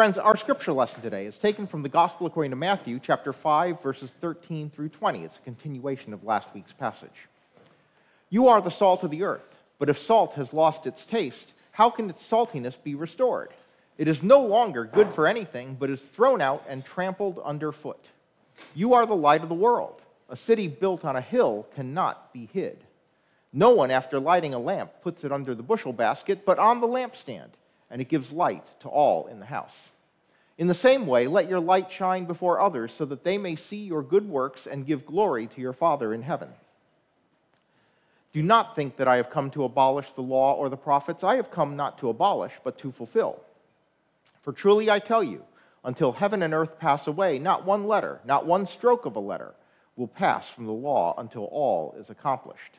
Friends, our scripture lesson today is taken from the Gospel according to Matthew, chapter 5, verses 13 through 20. It's a continuation of last week's passage. You are the salt of the earth, but if salt has lost its taste, how can its saltiness be restored? It is no longer good for anything, but is thrown out and trampled underfoot. You are the light of the world. A city built on a hill cannot be hid. No one, after lighting a lamp, puts it under the bushel basket, but on the lampstand and it gives light to all in the house. In the same way, let your light shine before others so that they may see your good works and give glory to your Father in heaven. Do not think that I have come to abolish the law or the prophets. I have come not to abolish, but to fulfill. For truly I tell you, until heaven and earth pass away, not one letter, not one stroke of a letter will pass from the law until all is accomplished.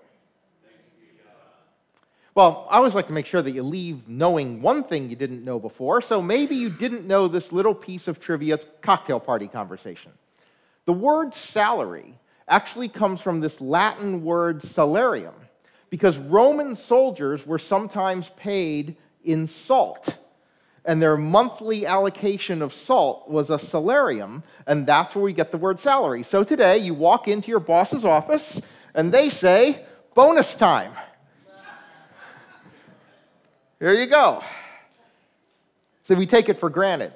Well, I always like to make sure that you leave knowing one thing you didn't know before. So maybe you didn't know this little piece of trivia cocktail party conversation. The word salary actually comes from this Latin word salarium, because Roman soldiers were sometimes paid in salt. And their monthly allocation of salt was a salarium, and that's where we get the word salary. So today, you walk into your boss's office, and they say, bonus time. There you go. So we take it for granted.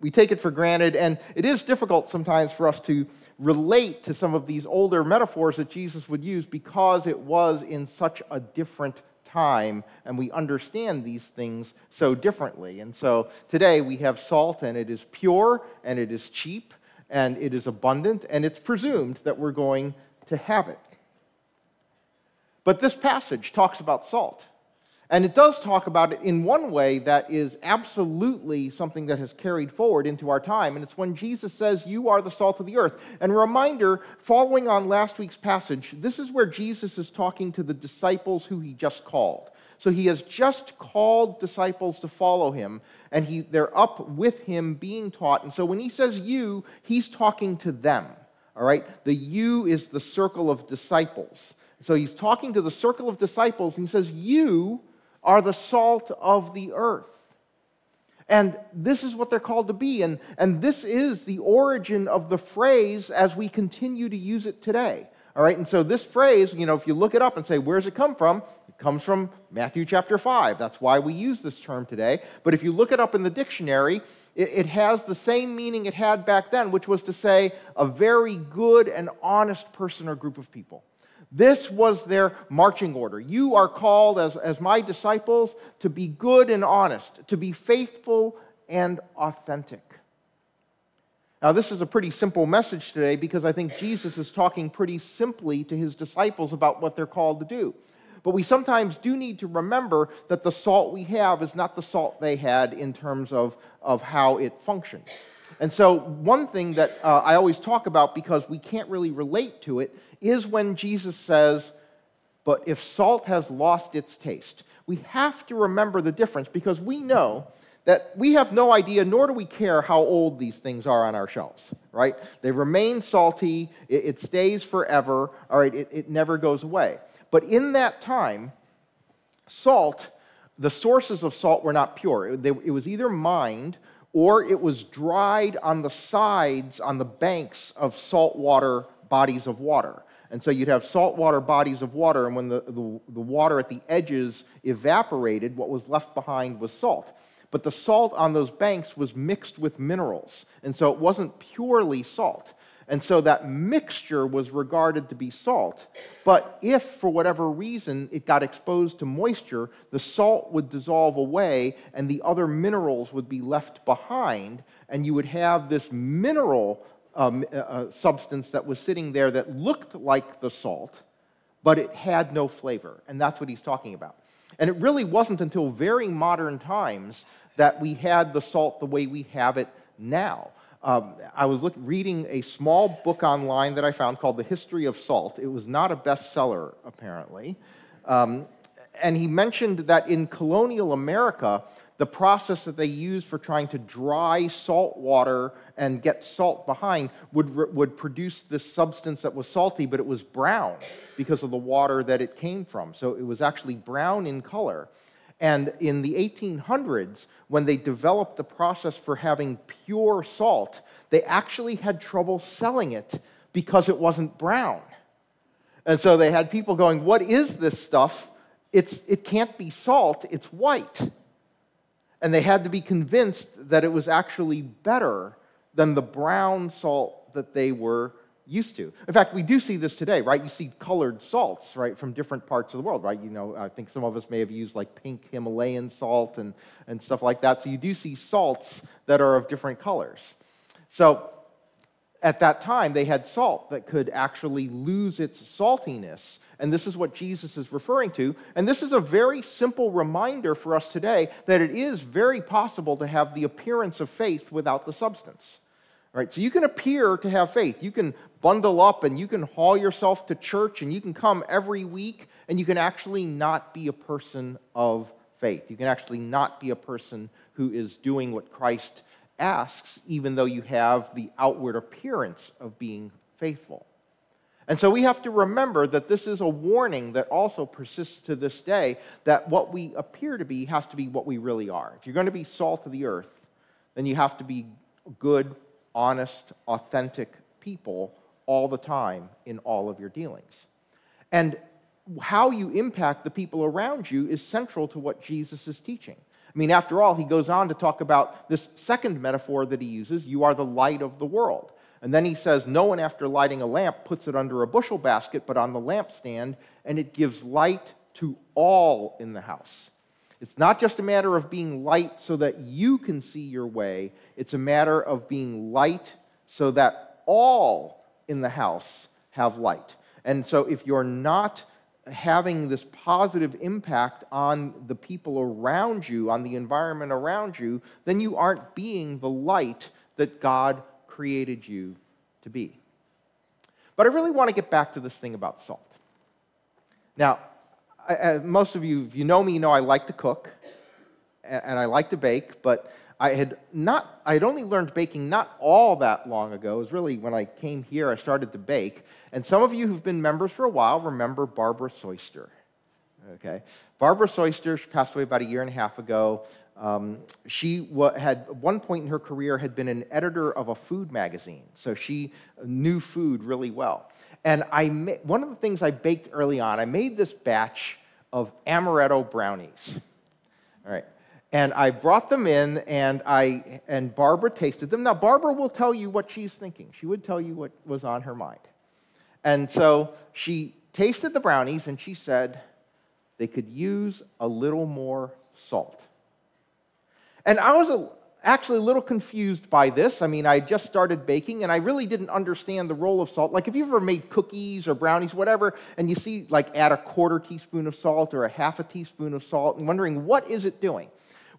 We take it for granted, and it is difficult sometimes for us to relate to some of these older metaphors that Jesus would use because it was in such a different time, and we understand these things so differently. And so today we have salt, and it is pure, and it is cheap, and it is abundant, and it's presumed that we're going to have it. But this passage talks about salt. And it does talk about it in one way that is absolutely something that has carried forward into our time, and it's when Jesus says, You are the salt of the earth. And a reminder, following on last week's passage, this is where Jesus is talking to the disciples who he just called. So he has just called disciples to follow him, and he, they're up with him being taught. And so when he says you, he's talking to them. All right? The you is the circle of disciples. So he's talking to the circle of disciples, and he says, You are the salt of the earth. And this is what they're called to be. And, and this is the origin of the phrase as we continue to use it today. All right, and so this phrase, you know, if you look it up and say, where's it come from? It comes from Matthew chapter 5. That's why we use this term today. But if you look it up in the dictionary, it, it has the same meaning it had back then, which was to say a very good and honest person or group of people. This was their marching order. You are called, as, as my disciples, to be good and honest, to be faithful and authentic. Now, this is a pretty simple message today because I think Jesus is talking pretty simply to his disciples about what they're called to do. But we sometimes do need to remember that the salt we have is not the salt they had in terms of, of how it functioned. And so, one thing that uh, I always talk about because we can't really relate to it is when Jesus says, But if salt has lost its taste, we have to remember the difference because we know that we have no idea, nor do we care how old these things are on our shelves, right? They remain salty, it, it stays forever, all right, it, it never goes away. But in that time, salt, the sources of salt were not pure. It, they, it was either mined or it was dried on the sides, on the banks of saltwater bodies of water. And so you'd have saltwater bodies of water, and when the, the, the, water at the edges evaporated, what was left behind was salt. But the salt on those banks was mixed with minerals, and so it wasn't purely salt. And so that mixture was regarded to be salt. But if, for whatever reason, it got exposed to moisture, the salt would dissolve away and the other minerals would be left behind, and you would have this mineral um, uh, uh substance that was sitting there that looked like the salt, but it had no flavor. And that's what he's talking about. And it really wasn't until very modern times that we had the salt the way we have it now. Um, I was look, reading a small book online that I found called The History of Salt. It was not a bestseller, apparently. Um, and he mentioned that in colonial America, the process that they used for trying to dry salt water and get salt behind would, would produce this substance that was salty, but it was brown because of the water that it came from. So it was actually brown in color. And in the 1800s, when they developed the process for having pure salt, they actually had trouble selling it because it wasn't brown. And so they had people going, What is this stuff? It's, it can't be salt, it's white. And they had to be convinced that it was actually better than the brown salt that they were used to. In fact, we do see this today, right? You see colored salts, right, from different parts of the world, right? You know, I think some of us may have used like pink Himalayan salt and, and stuff like that. So you do see salts that are of different colors. So at that time, they had salt that could actually lose its saltiness. And this is what Jesus is referring to. And this is a very simple reminder for us today that it is very possible to have the appearance of faith without the substance. Right? So you can appear to have faith. You can bundle up and you can haul yourself to church and you can come every week and you can actually not be a person of faith. You can actually not be a person who is doing what Christ asks, even though you have the outward appearance of being faithful. And so we have to remember that this is a warning that also persists to this day that what we appear to be has to be what we really are. If you're going to be salt of the earth, then you have to be good honest, authentic people all the time in all of your dealings. And how you impact the people around you is central to what Jesus is teaching. I mean, after all, he goes on to talk about this second metaphor that he uses you are the light of the world. And then he says, No one, after lighting a lamp, puts it under a bushel basket, but on the lampstand, and it gives light to all in the house. It's not just a matter of being light so that you can see your way, it's a matter of being light so that all in the house have light. And so if you're not having this positive impact on the people around you, on the environment around you, then you aren't being the light that God created you to be. But I really want to get back to this thing about salt. Now, I, most of you, if you know me, you know I like to cook and I like to bake, but I had not, I had only learned baking not all that long ago. It was really when I came here, I started to bake. And some of you who've been members for a while remember Barbara Soyster. Okay. Barbara Soyster, she passed away about a year and a half ago. Um, she had, at one point in her career, had been an editor of a food magazine. So she knew food really well. And I ma- one of the things I baked early on, I made this batch of amaretto brownies. All right. And I brought them in, and, I, and Barbara tasted them. Now, Barbara will tell you what she's thinking. She would tell you what was on her mind. And so she tasted the brownies, and she said they could use a little more salt. And I was a, actually a little confused by this. I mean, I just started baking and I really didn't understand the role of salt. Like, if you've ever made cookies or brownies, whatever, and you see, like, add a quarter teaspoon of salt or a half a teaspoon of salt and wondering, what is it doing?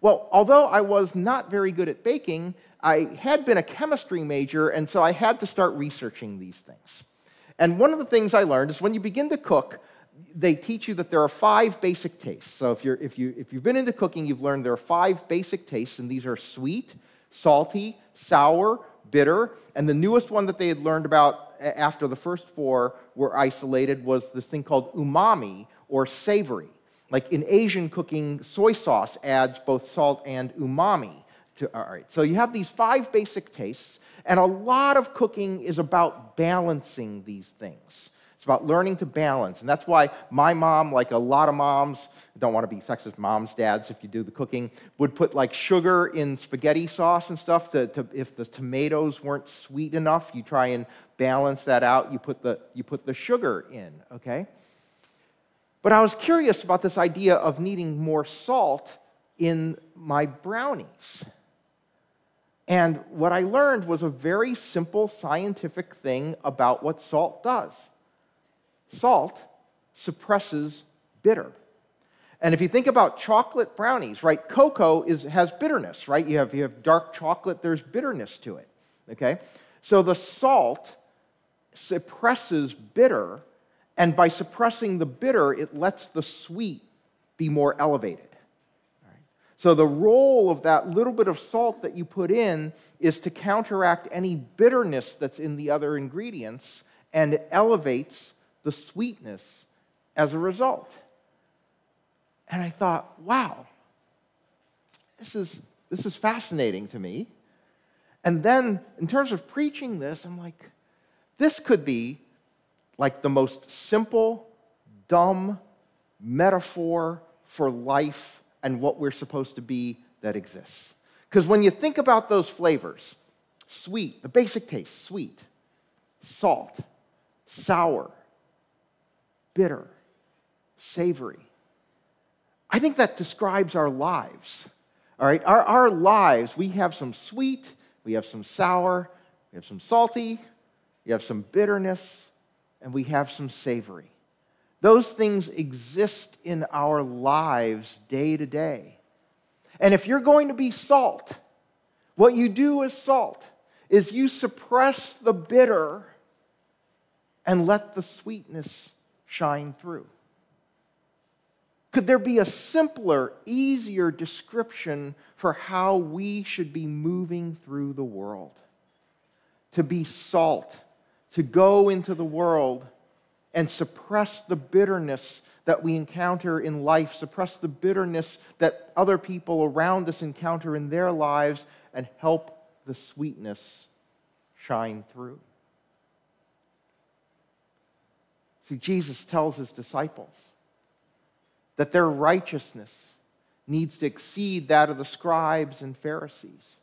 Well, although I was not very good at baking, I had been a chemistry major, and so I had to start researching these things. And one of the things I learned is when you begin to cook, they teach you that there are five basic tastes. So if, you're, if, you, if you've been into cooking, you've learned there are five basic tastes, and these are sweet, salty, sour, bitter. And the newest one that they had learned about after the first four were isolated was this thing called umami, or savory. Like in Asian cooking, soy sauce adds both salt and umami. To, all right, so you have these five basic tastes, and a lot of cooking is about balancing these things. It's about learning to balance. And that's why my mom, like a lot of moms, don't want to be sexist moms, dads, if you do the cooking, would put like sugar in spaghetti sauce and stuff. To, to, if the tomatoes weren't sweet enough, you try and balance that out. You put the, you put the sugar in, okay? But I was curious about this idea of needing more salt in my brownies. And what I learned was a very simple scientific thing about what salt does. Salt suppresses bitter. And if you think about chocolate brownies, right, cocoa is, has bitterness, right? You have, you have dark chocolate, there's bitterness to it. Okay? So the salt suppresses bitter, and by suppressing the bitter, it lets the sweet be more elevated. So, the role of that little bit of salt that you put in is to counteract any bitterness that's in the other ingredients and elevates the sweetness as a result. And I thought, wow, this is, this is fascinating to me. And then, in terms of preaching this, I'm like, this could be like the most simple, dumb metaphor for life and what we're supposed to be that exists. Because when you think about those flavors, sweet, the basic taste, sweet, salt, sour, bitter, savory, I think that describes our lives. All right, our, our lives, we have some sweet, we have some sour, we have some salty, we have some bitterness, and we have some savory. Those things exist in our lives day to day. And if you're going to be salt, what you do as salt is you suppress the bitter and let the sweetness shine through. Could there be a simpler, easier description for how we should be moving through the world? To be salt, to go into the world and suppress the bitterness that we encounter in life, suppress the bitterness that other people around us encounter in their lives, and help the sweetness shine through. See, Jesus tells his disciples that their righteousness needs to exceed that of the scribes and Pharisees.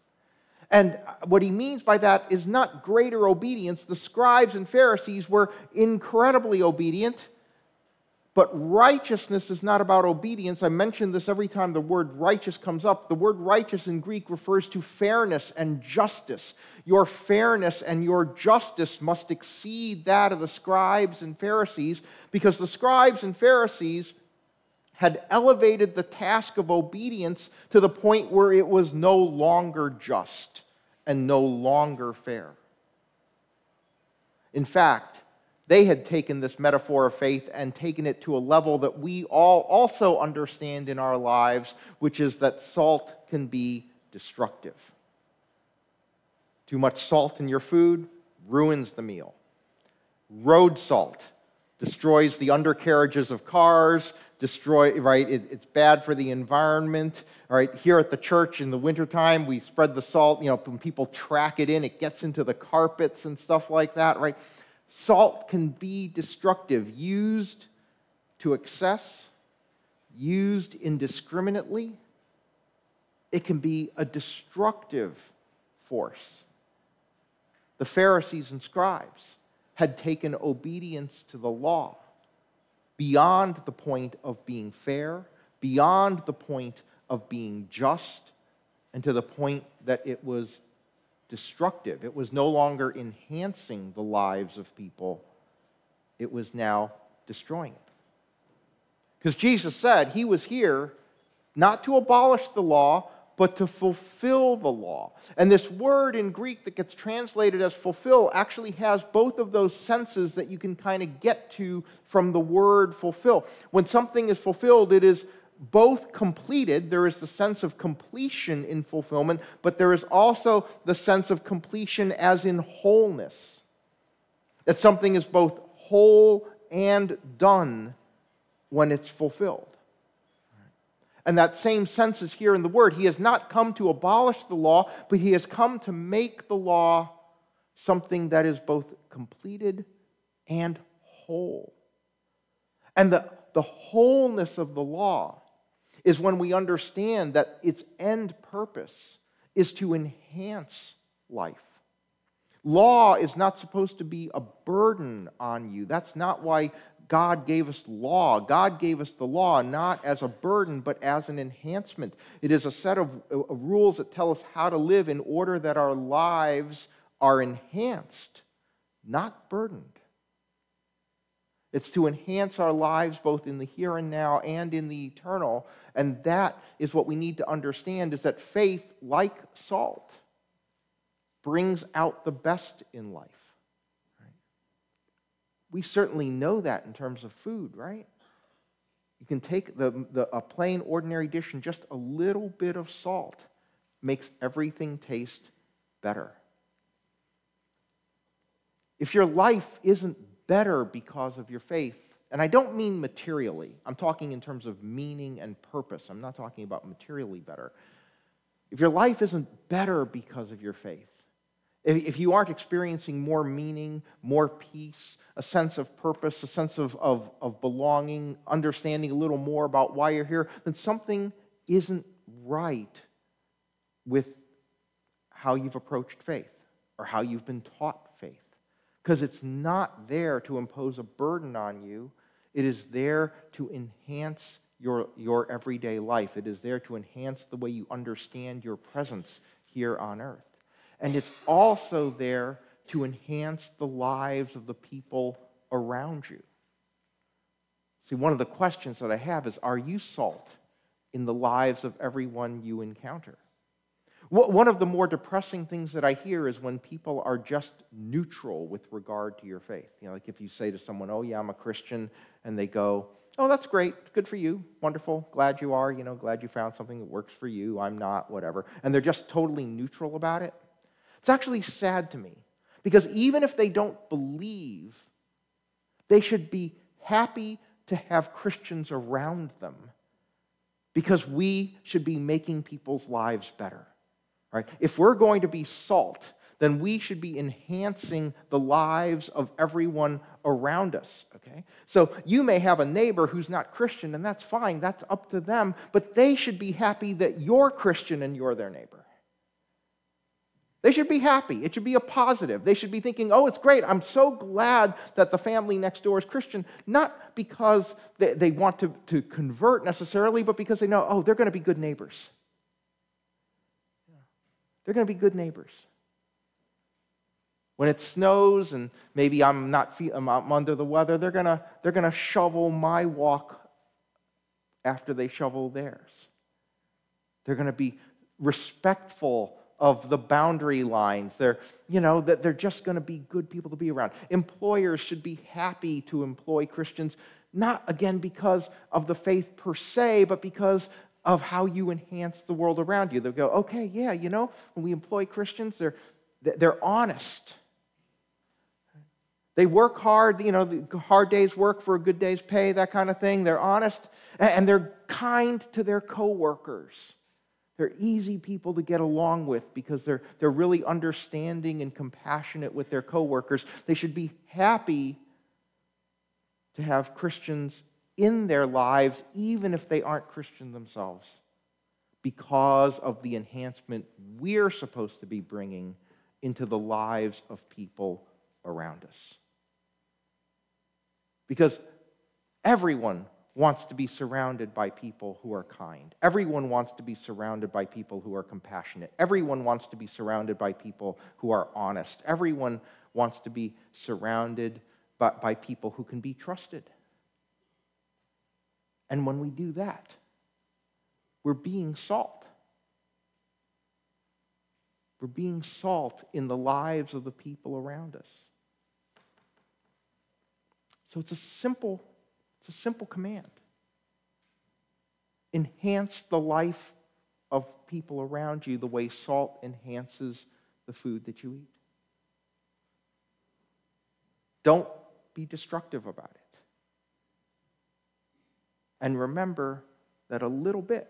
And what he means by that is not greater obedience. The scribes and Pharisees were incredibly obedient, but righteousness is not about obedience. I mention this every time the word righteous comes up. The word righteous in Greek refers to fairness and justice. Your fairness and your justice must exceed that of the scribes and Pharisees because the scribes and Pharisees had elevated the task of obedience to the point where it was no longer just and no longer fair. In fact, they had taken this metaphor of faith and taken it to a level that we all also understand in our lives, which is that salt can be destructive. Too much salt in your food ruins the meal. Road salt destroys the undercarriages of cars, destroy, right? It, it's bad for the environment. All right, here at the church in the wintertime, we spread the salt. You know, when people track it in, it gets into the carpets and stuff like that, right? Salt can be destructive, used to excess, used indiscriminately. It can be a destructive force. The Pharisees and scribes had taken obedience to the law beyond the point of being fair, beyond the point of being just, and to the point that it was destructive. It was no longer enhancing the lives of people, it was now destroying it. Because Jesus said he was here not to abolish the law, but to fulfill the law. And this word in Greek that gets translated as fulfill actually has both of those senses that you can kind of get to from the word fulfill. When something is fulfilled, it is both completed, there is the sense of completion in fulfillment, but there is also the sense of completion as in wholeness. That something is both whole and done when it's fulfilled. And that same sense is here in the word. He has not come to abolish the law, but he has come to make the law something that is both completed and whole. And the, the wholeness of the law is when we understand that its end purpose is to enhance life. Law is not supposed to be a burden on you. That's not why God gave us law. God gave us the law not as a burden, but as an enhancement. It is a set of uh, rules that tell us how to live in order that our lives are enhanced, not burdened. It's to enhance our lives both in the here and now and in the eternal. And that is what we need to understand is that faith, like salt, brings out the best in life. Right? We certainly know that in terms of food, right? You can take the, the, a plain, ordinary dish and just a little bit of salt makes everything taste better. If your life isn't better because of your faith, and I don't mean materially, I'm talking in terms of meaning and purpose. I'm not talking about materially better. If your life isn't better because of your faith, if you aren't experiencing more meaning, more peace, a sense of purpose, a sense of, of, of belonging, understanding a little more about why you're here, then something isn't right with how you've approached faith or how you've been taught faith because it's not there to impose a burden on you. It is there to enhance your, your everyday life. It is there to enhance the way you understand your presence here on earth. And it's also there to enhance the lives of the people around you. See, one of the questions that I have is Are you salt in the lives of everyone you encounter? One of the more depressing things that I hear is when people are just neutral with regard to your faith. You know, like if you say to someone, Oh, yeah, I'm a Christian, and they go, Oh, that's great. Good for you. Wonderful. Glad you are. You know, glad you found something that works for you. I'm not, whatever. And they're just totally neutral about it. It's actually sad to me because even if they don't believe, they should be happy to have Christians around them because we should be making people's lives better. Right? If we're going to be salt, then we should be enhancing the lives of everyone around us. Okay? So you may have a neighbor who's not Christian, and that's fine, that's up to them, but they should be happy that you're Christian and you're their neighbor. They should be happy. It should be a positive. They should be thinking, oh, it's great. I'm so glad that the family next door is Christian, not because they, want to, to convert necessarily, but because they know, oh, they're going to be good neighbors. They're going to be good neighbors. When it snows and maybe I'm not I'm under the weather, they're going to they're going to shovel my walk after they shovel theirs. They're going to be respectful of the boundary lines. They're, you know, that they're just going to be good people to be around. Employers should be happy to employ Christians, not again because of the faith per se, but because of how you enhance the world around you. They'll go, okay, yeah, you know, when we employ Christians, they're, they're honest. They work hard, you know, hard days work for a good day's pay, that kind of thing. They're honest and they're kind to their coworkers. They're easy people to get along with because they're, they're really understanding and compassionate with their coworkers. They should be happy to have Christians in their lives, even if they aren't Christian themselves, because of the enhancement we're supposed to be bringing into the lives of people around us. Because everyone wants to be surrounded by people who are kind. Everyone wants to be surrounded by people who are compassionate. Everyone wants to be surrounded by people who are honest. Everyone wants to be surrounded by, by people who can be trusted. And when we do that, we're being salt. We're being salt in the lives of the people around us. So it's a simple, it's a simple command. Enhance the life of people around you the way salt enhances the food that you eat. Don't be destructive about it. And remember that a little bit,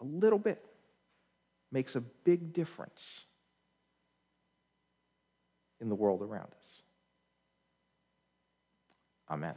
a little bit, makes a big difference in the world around us. Amen.